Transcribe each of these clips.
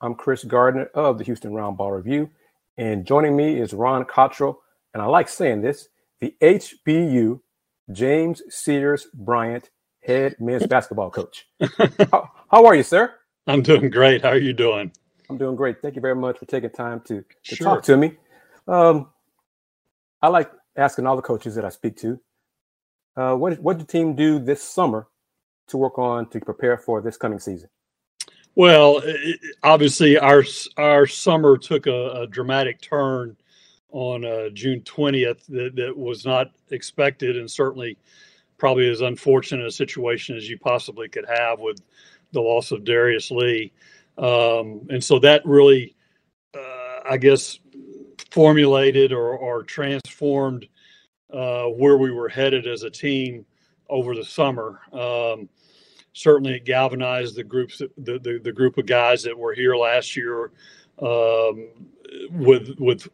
I'm Chris Gardner of the Houston Roundball Review, and joining me is Ron Cottrell, and I like saying this, the HBU James Sears Bryant head men's basketball coach. how, how, are you, sir? I'm doing great. How are you doing? I'm doing great. Thank you very much for taking time to, to sure. talk to me. Um, I like asking all the coaches that I speak to, uh, what what did the team do this summer to work on to prepare for this coming season? Well, obviously, our our summer took a, a dramatic turn on uh, June 20th that, that, was not expected, and certainly probably as unfortunate a situation as you possibly could have with the loss of Darius Lee. Um, and so that really, uh, I guess, formulated or, or transformed uh, where we were headed as a team over the summer. Um, certainly, it galvanized the groups, the, the, the group of guys that were here last year. Um, with with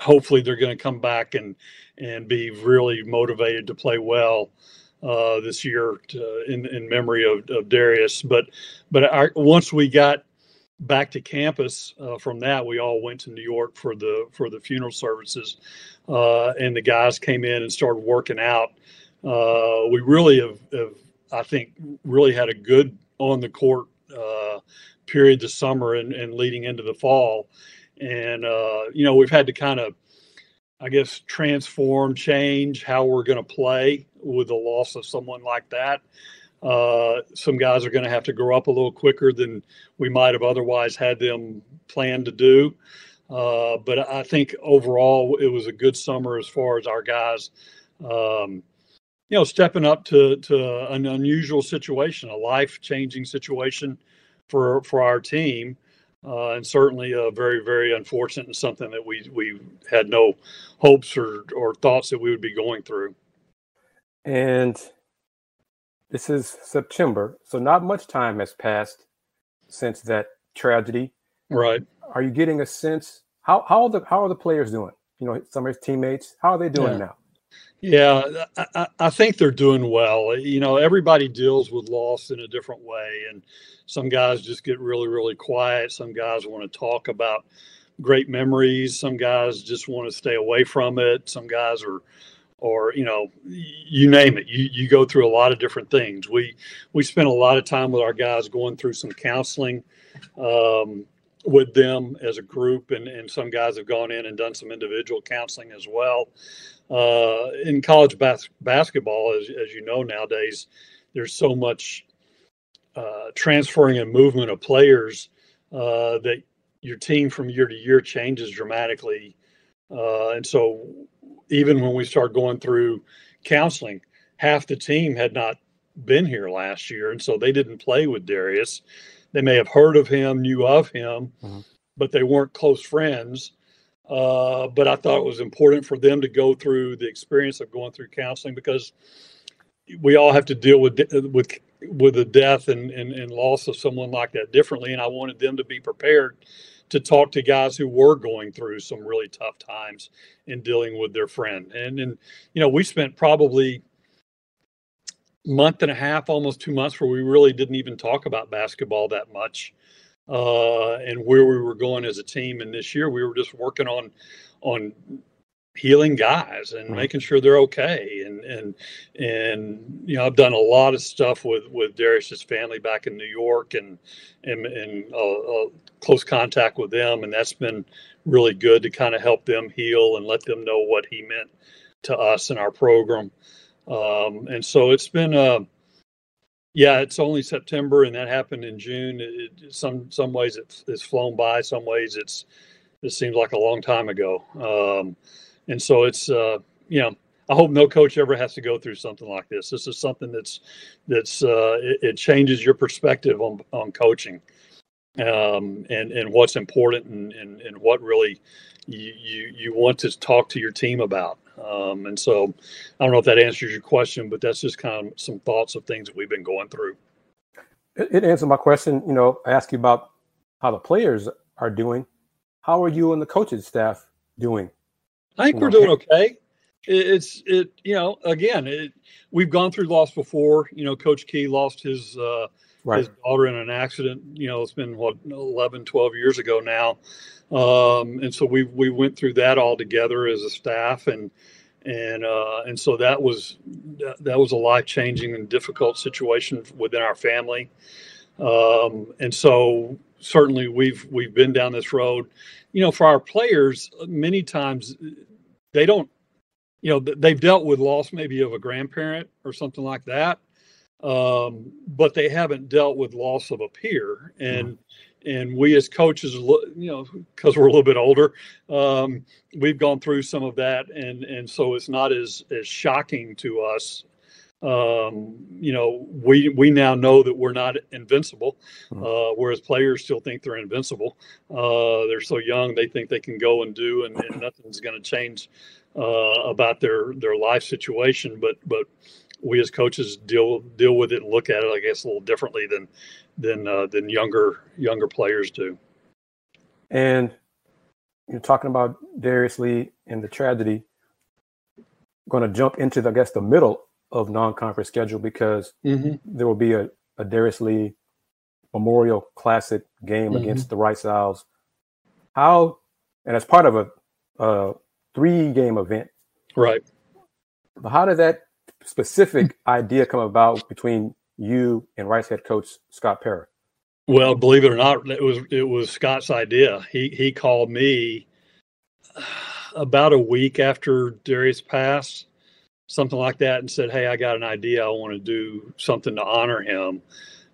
hopefully they're going to come back and and be really motivated to play well uh, this year to, in in memory of, of Darius. But but our, once we got back to campus uh, from that, we all went to New York for the for the funeral services, uh, and the guys came in and started working out. Uh, we really have, have, I think, really had a good on the court uh, period this summer and, and leading into the fall, and uh, you know we've had to kind of. I guess transform, change how we're going to play with the loss of someone like that. Uh, some guys are going to have to grow up a little quicker than we might have otherwise had them planned to do. Uh, but I think overall it was a good summer as far as our guys, um, you know, stepping up to to an unusual situation, a life changing situation for for our team, uh, and certainly a very very unfortunate and something that we we had no hopes or or thoughts that we would be going through. And this is September, so not much time has passed since that tragedy. Right. Are you getting a sense how how are the how are the players doing? You know, some of his teammates, how are they doing yeah. now? Yeah, I, I, think they're doing well. You know, everybody deals with loss in a different way, and some guys just get really, really quiet. Some guys want to talk about great memories. Some guys just want to stay away from it. Some guys are or you know you name it you you go through a lot of different things we we spend a lot of time with our guys going through some counseling um, with them as a group and and some guys have gone in and done some individual counseling as well uh, in college bas- basketball as, as you know nowadays there's so much uh, transferring and movement of players uh, that your team from year to year changes dramatically uh, and so even when we start going through counseling, half the team had not been here last year, and so they didn't play with Darius. They may have heard of him, knew of him, mm-hmm. but they weren't close friends. Uh, but I thought it was important for them to go through the experience of going through counseling because we all have to deal with with with the death and, and, and loss of someone like that differently. And I wanted them to be prepared to talk to guys who were going through some really tough times in dealing with their friend. And and you know, we spent probably month and a half, almost two months, where we really didn't even talk about basketball that much, uh, and where we were going as a team. And this year, we were just working on on healing guys and right. making sure they're okay and and and you know I've done a lot of stuff with with Darius's family back in New York and and and uh, uh, close contact with them and that's been really good to kind of help them heal and let them know what he meant to us and our program um, and so it's been uh yeah it's only September and that happened in June it, some some ways it's, it's flown by some ways it's it seems like a long time ago um, and so it's uh, you know I hope no coach ever has to go through something like this. This is something that's that's uh, it, it, changes your perspective on on coaching, um, and and what's important and, and, and what really you, you you want to talk to your team about. Um, and so I don't know if that answers your question, but that's just kind of some thoughts of things that we've been going through. It, it answered my question. You know, I asked you about how the players are doing. How are you and the coaching staff doing? I think we're doing okay. It's it you know again it, we've gone through loss before. You know, Coach Key lost his uh, right. his daughter in an accident. You know, it's been what 11, 12 years ago now, um, and so we we went through that all together as a staff, and and uh, and so that was that, that was a life changing and difficult situation within our family, um, and so certainly we've we've been down this road. You know, for our players, many times they don't you know they've dealt with loss maybe of a grandparent or something like that um, but they haven't dealt with loss of a peer. And mm-hmm. and we as coaches you know because we're a little bit older um, we've gone through some of that. And and so it's not as as shocking to us. Um, you know we we now know that we're not invincible. Mm-hmm. uh, whereas players still think they're invincible. Uh, they're so young they think they can go and do and, and nothing's going to change uh, about their their life situation, but but we as coaches deal deal with it and look at it, I guess, a little differently than than uh, than younger younger players do. And you're talking about Darius Lee and the tragedy. Going to jump into, the, I guess, the middle of non-conference schedule because mm-hmm. there will be a, a Darius Lee Memorial Classic game mm-hmm. against the Rice Owls. How, and as part of a, a three game event. Right. But how did that specific idea come about between you and Rice head coach Scott Pera? Well, believe it or not, it was it was Scott's idea. He he called me about a week after Darius passed, something like that, and said, "Hey, I got an idea. I want to do something to honor him."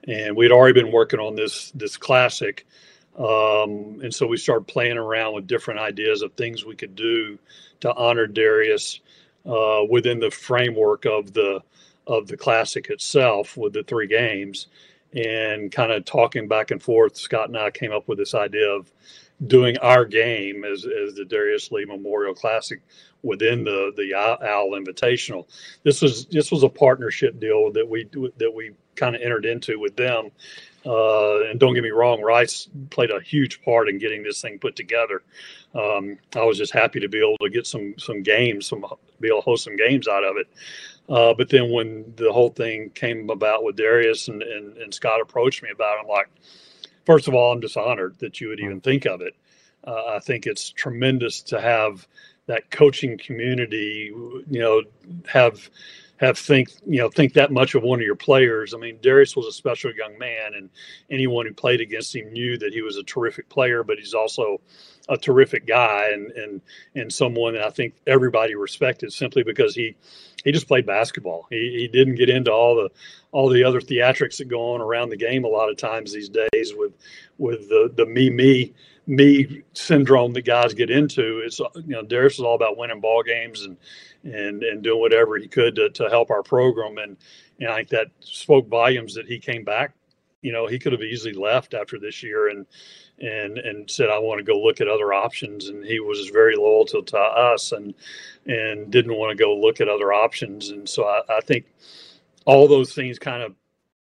And we'd already been working on this this classic, um, and so we started playing around with different ideas of things we could do to honor Darius uh, within the framework of the of the classic itself with the three games. And kind of talking back and forth scott and i came up with this idea of doing our game as, as the darius lee memorial classic within the the owl invitational. This was this was a partnership deal that we that we kind of entered into with them uh, and don't get me wrong, Rice played a huge part in getting this thing put together. Um, I was just happy to be able to get some some games, some be able to host some games out of it. Uh, but then when the whole thing came about with Darius and, and, and Scott approached me about it, I'm like, first of all, I'm just honored that you would even think of it. Uh, I think it's tremendous to have that coaching community, you know, have have think you know think that much of one of your players. I mean, Darius was a special young man, and anyone who played against him knew that he was a terrific player, but he's also a terrific guy and and and someone that I think everybody respected simply because he he just played basketball. He, he didn't get into all the all the other theatrics that go on around the game a lot of times these days with with the the me me me syndrome that guys get into. It's you know Darius is all about winning ball games and and and doing whatever he could to, to help our program. And and I think that spoke volumes that he came back. You know, he could have easily left after this year and and and said I want to go look at other options. And he was very loyal to, to us and and didn't want to go look at other options. And so I, I think all those things kind of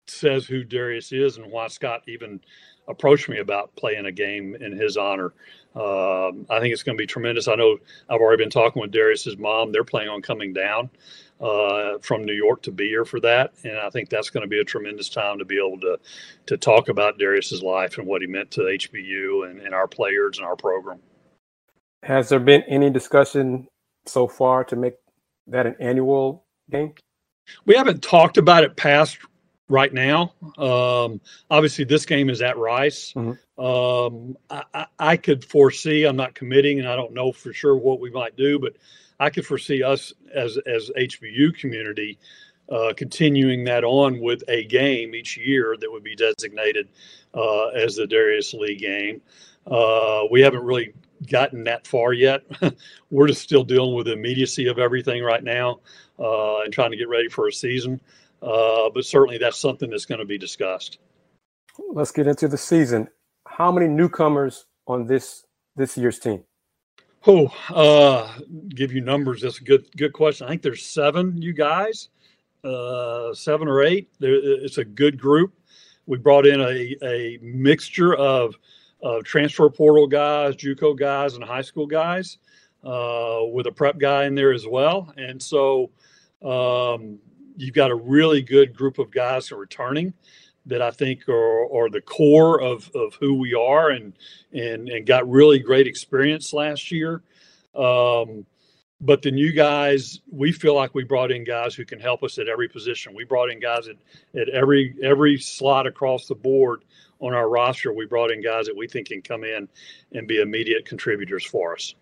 says who Darius is and why Scott even approached me about playing a game in his honor. Um, I think it's going to be tremendous. I know I've already been talking with Darius's mom. They're planning on coming down uh, from New York to be here for that, and I think that's going to be a tremendous time to be able to to talk about Darius's life and what he meant to HBU and, and our players and our program. Has there been any discussion so far to make that an annual game? We haven't talked about it past right now. Um, obviously, this game is at Rice. Mm-hmm. Um, I, I, could foresee. I'm not committing, and I don't know for sure what we might do, but I could foresee us as as HBU community uh, continuing that on with a game each year that would be designated uh, as the Darius Lee game. Uh, we haven't really gotten that far yet. We're just still dealing with the immediacy of everything right now uh, and trying to get ready for a season. Uh, but certainly that's something that's going to be discussed. Let's get into the season. How many newcomers on this this year's team? Oh, uh, give you numbers. That's a good good question. I think there's seven you guys, uh, seven or eight. There, it's a good group. We brought in a, a mixture of, of transfer portal guys, JUCO guys, and high school guys, uh, with a prep guy in there as well. And so um, you've got a really good group of guys who are returning that I think are, are the core of, of who we are and, and, and got really great experience last year. Um, but the new guys, we feel like we brought in guys who can help us at every position. We brought in guys at, at every every slot across the board on our roster. We brought in guys that we think can come in and be immediate contributors for us.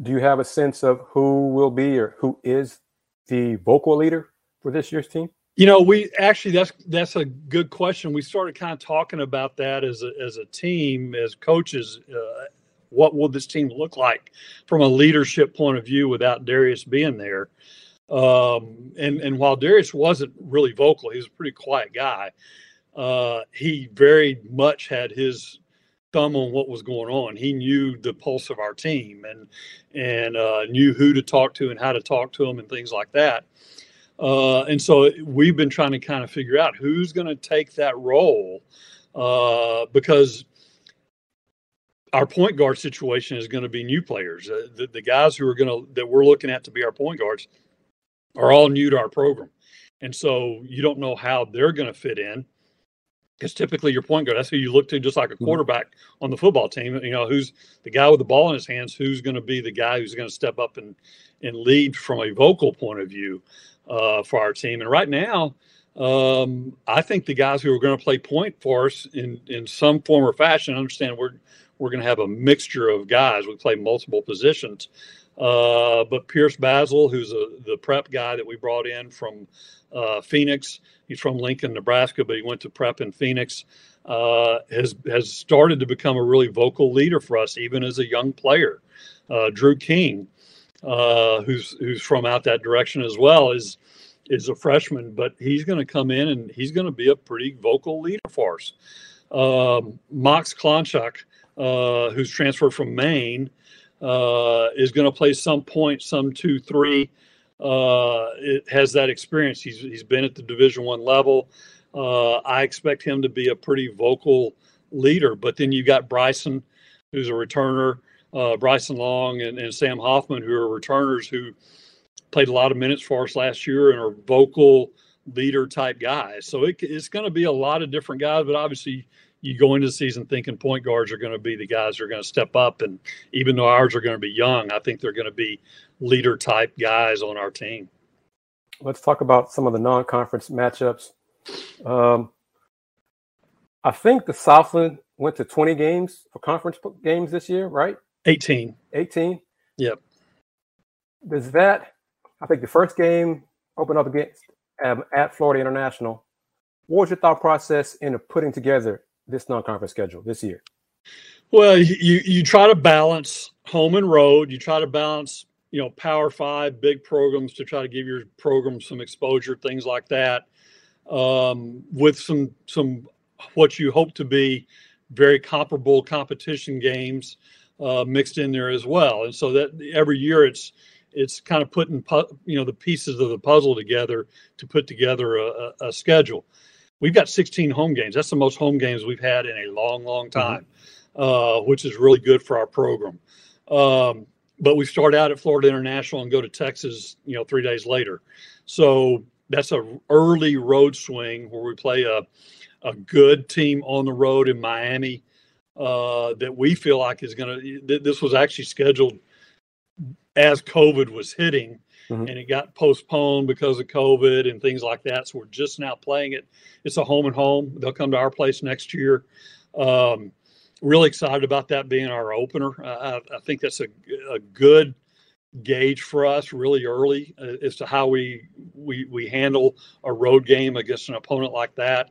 Do you have a sense of who will be or who is the vocal leader for this year's team? You know, we actually that's that's a good question. We started kind of talking about that as a as a team, as coaches. Uh, what will this team look like from a leadership point of view without Darius being there? Um, and and while Darius wasn't really vocal, he was a pretty quiet guy. Uh, he very much had his thumb on what was going on. He knew the pulse of our team and and uh, knew who to talk to and how to talk to them and things like that. Uh, and so we've been trying to kind of figure out who's going to take that role uh, because our point guard situation is going to be new players. Uh, the, the guys who are going to that we're looking at to be our point guards are all new to our program, and so you don't know how they're going to fit in. Because typically your point guard, that's who you look to, just like a mm-hmm. quarterback on the football team. You know, who's the guy with the ball in his hands? Who's going to be the guy who's going to step up and and lead from a vocal point of view? Uh, for our team. And right now, um, I think the guys who are going to play point for us in in some form or fashion. Understand we're we're going to have a mixture of guys. We play multiple positions. Uh, but Pierce Basil, who's a, the prep guy that we brought in from uh, Phoenix, he's from Lincoln, Nebraska, but he went to prep in Phoenix. Uh, has has started to become a really vocal leader for us, even as a young player. Uh, Drew King, uh, who's who's from out that direction as well, is is a freshman, but he's going to come in and he's going to be a pretty vocal leader for us. Um, Max Klanchuk, uh, who's transferred from Maine, uh, is going to play some point, some two, three. Uh, it has that experience. He's he's been at the Division One level. Uh, I expect him to be a pretty vocal leader. But then you've got Bryson, who's a returner uh, Bryson Long and, and, Sam Hoffman, who are returners who played a lot of minutes for us last year and are vocal leader type guys. So it, it's going to be a lot of different guys, but obviously you go into the season thinking point guards are going to be the guys who are going to step up. And even though ours are going to be young, I think they're going to be leader type guys on our team. Let's talk about some of the non conference matchups. Um, I think the Southland went to 20 games for conference games this year, right? 18. 18? Yep. Does that, I think the first game opened up against um, at Florida International. What was your thought process in putting together this non-conference schedule this year? Well, you you try to balance home and road. You try to balance, you know, Power Five big programs to try to give your program some exposure, things like that, um, with some some what you hope to be very comparable competition games uh, mixed in there as well. And so that every year it's it's kind of putting you know the pieces of the puzzle together to put together a, a, schedule. We've got 16 home games. That's the most home games we've had in a long, long mm-hmm. time, mm-hmm. uh, which is really good for our program. Um, but we start out at Florida International and go to Texas, you know, three days later. So that's a early road swing where we play a a good team on the road in Miami uh, that we feel like is going to. This was actually scheduled as COVID was hitting, mm-hmm. and it got postponed because of COVID and things like that. So we're just now playing it. It's a home and home. They'll come to our place next year. Um, really excited about that being our opener. I, I think that's a, a good gauge for us really early uh, as to how we we we handle a road game against an opponent like that.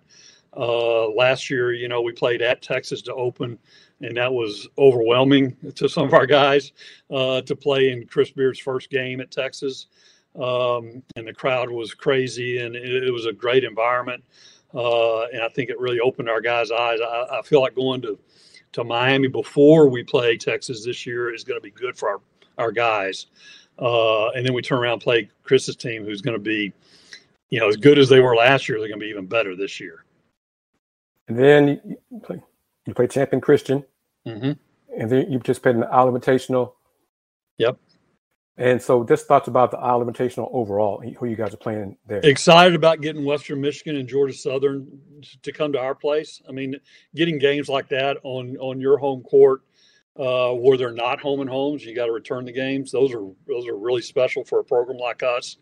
Uh, last year, you know, we played at Texas to open, and that was overwhelming to some of our guys uh, to play in Chris Beard's first game at Texas. Um, and the crowd was crazy, and it, it was a great environment. Uh, and I think it really opened our guys' eyes. I, I, feel like going to to Miami before we play Texas this year is going to be good for our our guys. Uh, and then we turn around and play Chris's team, who's going to be, you know, as good as they were last year. They're going to be even better this year. And then you play, you play Champion Christian. Mm-hmm. And then you participate in the Owl Invitational. Yep. And so, just thoughts about the Owl Invitational overall, who you guys are playing there. Excited about getting Western Michigan and Georgia Southern to come to our place. I mean, getting games like that on on your home court, uh, where they're not home and homes, you got to return the games. Those are those are really special for a program like us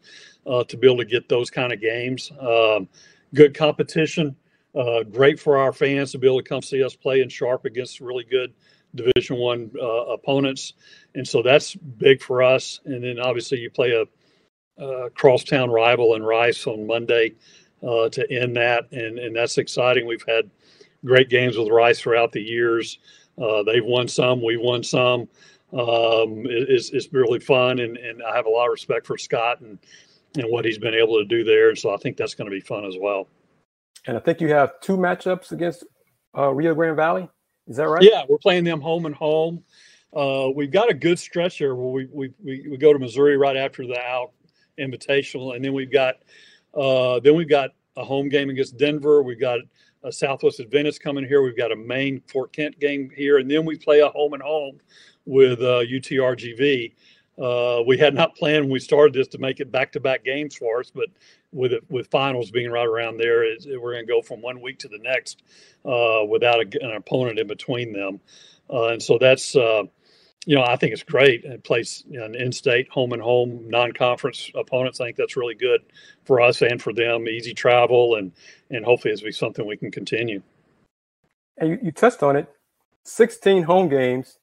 uh, to be able to get those kind of games. Um, good competition, uh, great for our fans to be able to come see us play in Sharp against really good Division One uh, opponents, and so that's big for us. And then obviously you play a, a crosstown rival in Rice on Monday uh, to end that, and and that's exciting. We've had great games with Rice throughout the years. Uh, they've won some, we've won some. Um, it, it's, it's really fun, and, and I have a lot of respect for Scott and and what he's been able to do there. And so I think that's going to be fun as well. And I think you have two matchups against uh, Rio Grande Valley. Is that right? Yeah, we're playing them home and home. Uh, we've got a good stretch here where we, we, we, we, go to Missouri right after the owl invitational, and then we've got uh, then we've got a home game against Denver. We've got a Southwest Adventist coming here. We've got a Maine Fort Kent game here, and then we play a home and home with uh, UTRGV. Uh, we had not planned when we started this to make it back-to-back games for us, but with it, with finals being right around there, it, we're going to go from one week to the next uh, without a, an opponent in between them, uh, and so that's uh, you know I think it's great. It plays you know, an in-state home and home non-conference opponents. I think that's really good for us and for them. Easy travel and and hopefully it's be something we can continue. And you, you touched on it, sixteen home games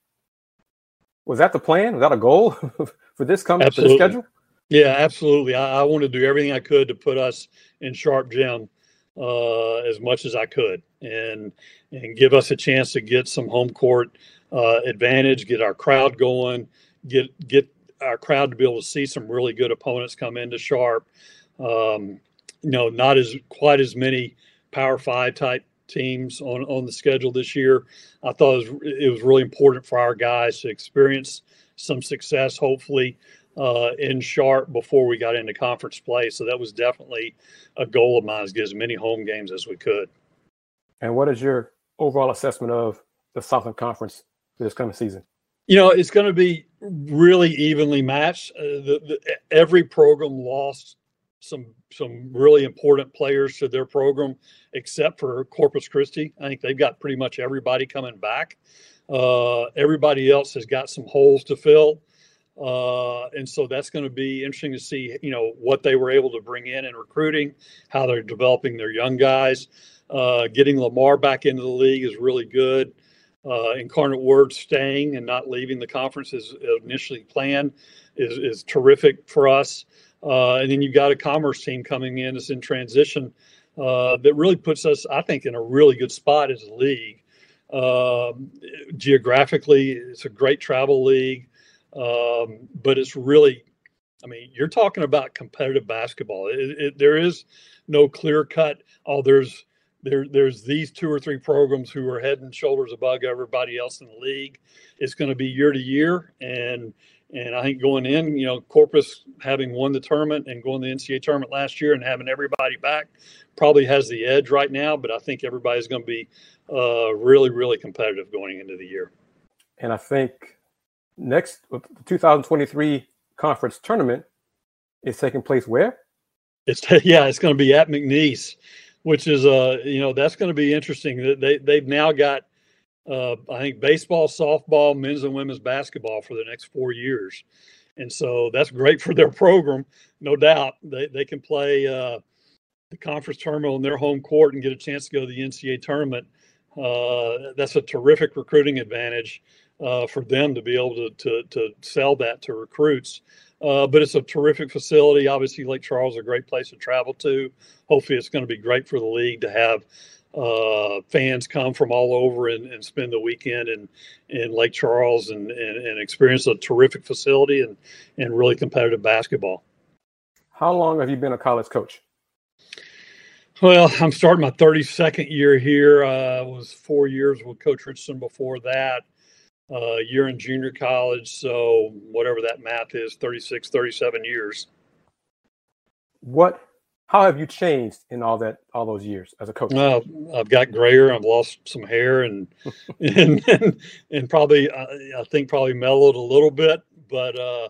was that the plan? Was that a goal for this coming for the schedule? Yeah, absolutely. I, I want to do everything I could to put us in sharp gym uh, as much as I could, and and give us a chance to get some home court uh, advantage, get our crowd going, get get our crowd to be able to see some really good opponents come into sharp. Um, you know, not as quite as many Power Five type teams on on the schedule this year. I thought it was, it was really important for our guys to experience some success, hopefully, uh, in sharp before we got into conference play. So that was definitely a goal of mine: is get as many home games as we could. And what is your overall assessment of the Southland Conference this coming season? You know, it's going to be really evenly matched. Uh, the, the, every program lost some some really important players to their program, except for Corpus Christi. I think they've got pretty much everybody coming back. Uh, everybody else has got some holes to fill. Uh, and so that's going to be interesting to see, you know, what they were able to bring in in recruiting, how they're developing their young guys. Uh, getting Lamar back into the league is really good. Uh, Incarnate Word staying and not leaving the conference as initially planned is, is terrific for us. Uh, and then you've got a commerce team coming in that's in transition uh, that really puts us, I think, in a really good spot as a league. Um, geographically, it's a great travel league, um, but it's really, I mean, you're talking about competitive basketball. It, it, there is no clear cut. Oh, there's there, there's these two or three programs who are head and shoulders above everybody else in the league. It's going to be year to year, and and I think going in, you know, Corpus having won the tournament and going to the NCAA tournament last year and having everybody back probably has the edge right now. But I think everybody's going to be uh, really, really competitive going into the year. And I think next, the 2023 conference tournament is taking place where? It's yeah, it's going to be at McNeese, which is uh, you know, that's going to be interesting. They they've now got uh, I think baseball, softball, men's and women's basketball for the next four years. And so that's great for their program, no doubt. They, they can play uh, the conference tournament on their home court and get a chance to go to the NCAA tournament. Uh, that's a terrific recruiting advantage uh, for them to be able to, to, to sell that to recruits. Uh, but it's a terrific facility. Obviously, Lake Charles is a great place to travel to. Hopefully, it's going to be great for the league to have uh, fans come from all over and, and, spend the weekend in, in Lake Charles and, and, and, experience a terrific facility and, and really competitive basketball. How long have you been a college coach? Well, I'm starting my 32nd year here. Uh, was four years with Coach Richardson before that, uh, year in junior college. So whatever that math is, 36, 37 years. What how have you changed in all that all those years as a coach? Well, I've got grayer. I've lost some hair, and and and, and probably I, I, think probably mellowed a little bit. But uh,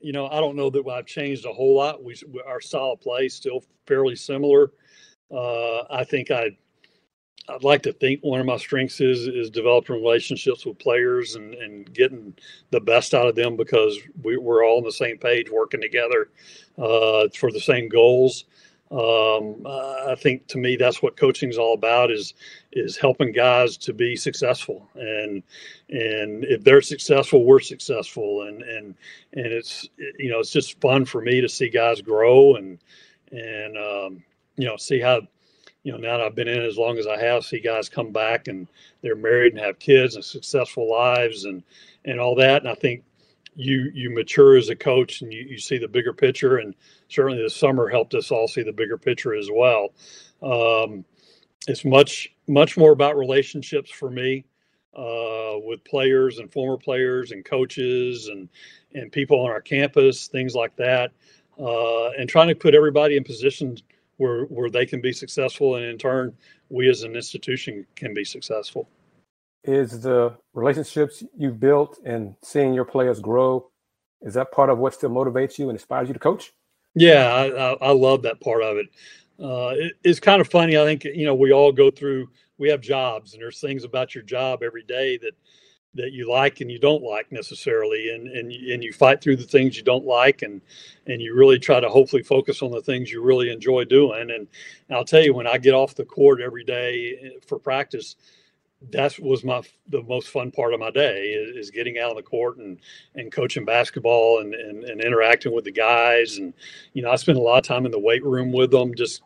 you know, I don't know that I've changed a whole lot. We our style of play is still fairly similar. Uh, I think I I'd like to think one of my strengths is is developing relationships with players and, and getting the best out of them because we, we're all on the same page, working together uh, for the same goals. Um, I think to me that's what coaching is all about is is helping guys to be successful and and if they're successful we're successful and and and it's you know it's just fun for me to see guys grow and and um, you know see how you know now that I've been in as long as I have see guys come back and they're married and have kids and successful lives and and all that. And I think you you mature as a coach and you, you see the bigger picture. And certainly the summer helped us all see the bigger picture as well. Um, it's much much more about relationships for me uh, with players and former players and coaches and and people on our campus things like that. Uh, and trying to put everybody in positions where where they can be successful and in turn we as an institution can be successful is the relationships you've built and seeing your players grow is that part of what still motivates you and inspires you to coach yeah i, I, I love that part of it. Uh, it it's kind of funny i think you know we all go through we have jobs and there's things about your job every day that that you like and you don't like necessarily and and and you fight through the things you don't like and and you really try to hopefully focus on the things you really enjoy doing. And, and I'll tell you when I get off the court every day eh, for practice that was my the most fun part of my day is, is, getting out on the court and and coaching basketball and, and and interacting with the guys. And you know I spend a lot of time in the weight room with them just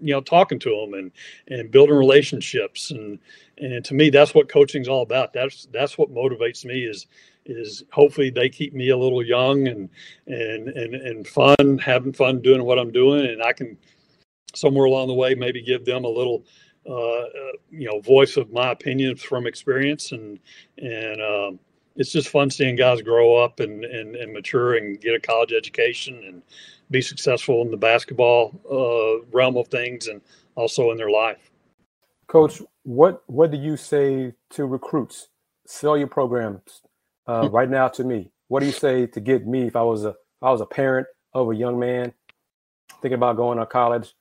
you know talking to them and and building relationships. And and to me that's what coaching's all about. That's that's what motivates me is is hopefully they keep me a little young and and and and fun having fun doing what I'm doing. And I can somewhere along the way maybe give them a little uh, uh, you know voice of my opinion from experience. And and um, it's just fun seeing guys grow up and, and and mature and get a college education and be successful in the basketball uh, realm of things and also in their life. Coach, what what do you say to recruits? Sell your programs uh, hmm. right now to me. What do you say to get me if I was a if I was a parent of a young man thinking about going to college?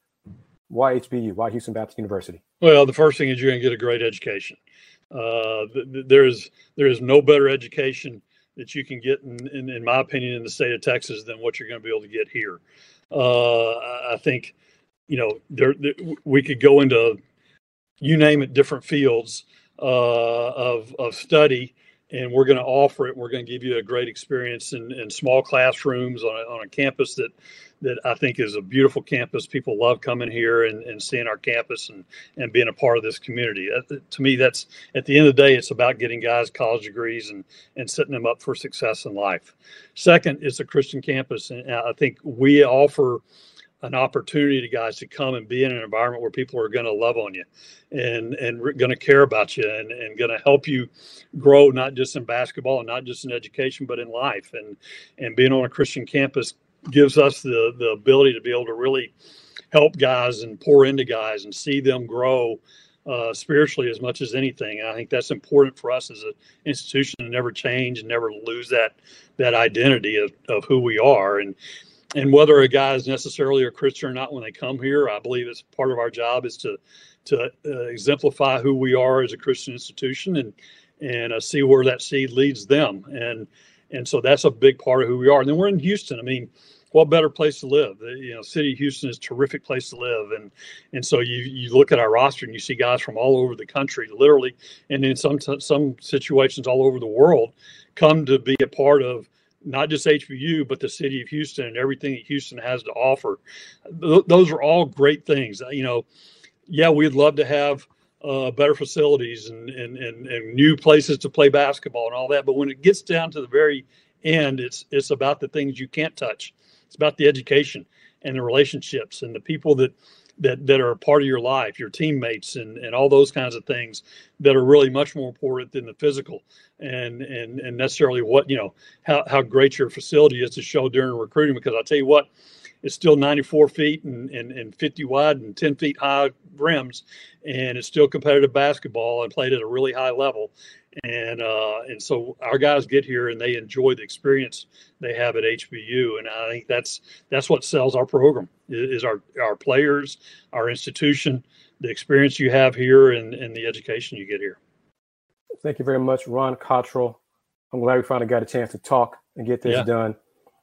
Why HBU? Why Houston Baptist University? Well, the first thing is you're going to get a great education. Uh, there is there is no better education that you can get, in, in, in, my opinion, in the state of Texas than what you're going to be able to get here. Uh, I think, you know, there, there, we could go into you name it, different fields uh, of of study, and we're going to offer it. We're going to give you a great experience in, in small classrooms on a, on a campus that that I think is a beautiful campus. People love coming here and, and seeing our campus and, and being a part of this community. Uh, to me, that's at the end of the day, it's about getting guys college degrees and, and setting them up for success in life. Second, it's a Christian campus. And I think we offer an opportunity to guys to come and be in an environment where people are going to love on you and and going to care about you and, and going to help you grow not just in basketball and not just in education but in life and and being on a christian campus gives us the the ability to be able to really help guys and pour into guys and see them grow uh, spiritually as much as anything. And I think that's important for us as an institution to never change and never lose that that identity of, of who we are. And and whether a guy is necessarily a Christian or not when they come here, I believe it's part of our job is to to uh, exemplify who we are as a Christian institution and and uh, see where that seed leads them. And and so that's a big part of who we are. And then we're in Houston. I mean, what better place to live? You know, city of Houston is a terrific place to live, and and so you you look at our roster and you see guys from all over the country, literally, and in some some situations all over the world, come to be a part of not just HBU but the city of Houston and everything that Houston has to offer. Th- those are all great things. You know, yeah, we'd love to have uh, better facilities and, and, and, and new places to play basketball and all that. But when it gets down to the very end, it's it's about the things you can't touch. It's about the education and the relationships and the people that that that are a part of your life, your teammates and and all those kinds of things that are really much more important than the physical and and and necessarily what you know how how great your facility is to show during recruiting. Because I'll tell you what, it's still 94 feet and, and, and 50 wide and 10 feet high rims, and it's still competitive basketball and played at a really high level. And uh, and so our guys get here and they enjoy the experience they have at HBU, and I think that's that's what sells our program is our our players, our institution, the experience you have here, and, and the education you get here. Thank you very much, Ron Cottrell. I'm glad we finally got a chance to talk and get this yeah. done.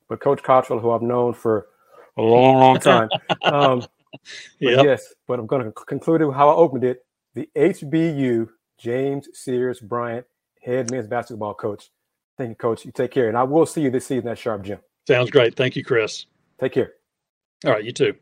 But Coach Cottrell, who I've known for a long, long time. Um, yep. Yes, but I'm going to conclude it how I opened it. The HBU James Sears Bryant, head men's basketball coach. Thank you, Coach. You take care. And I will see you this season at Sharp Gym. Sounds great. Thank you, Chris. Take care. All right, you too.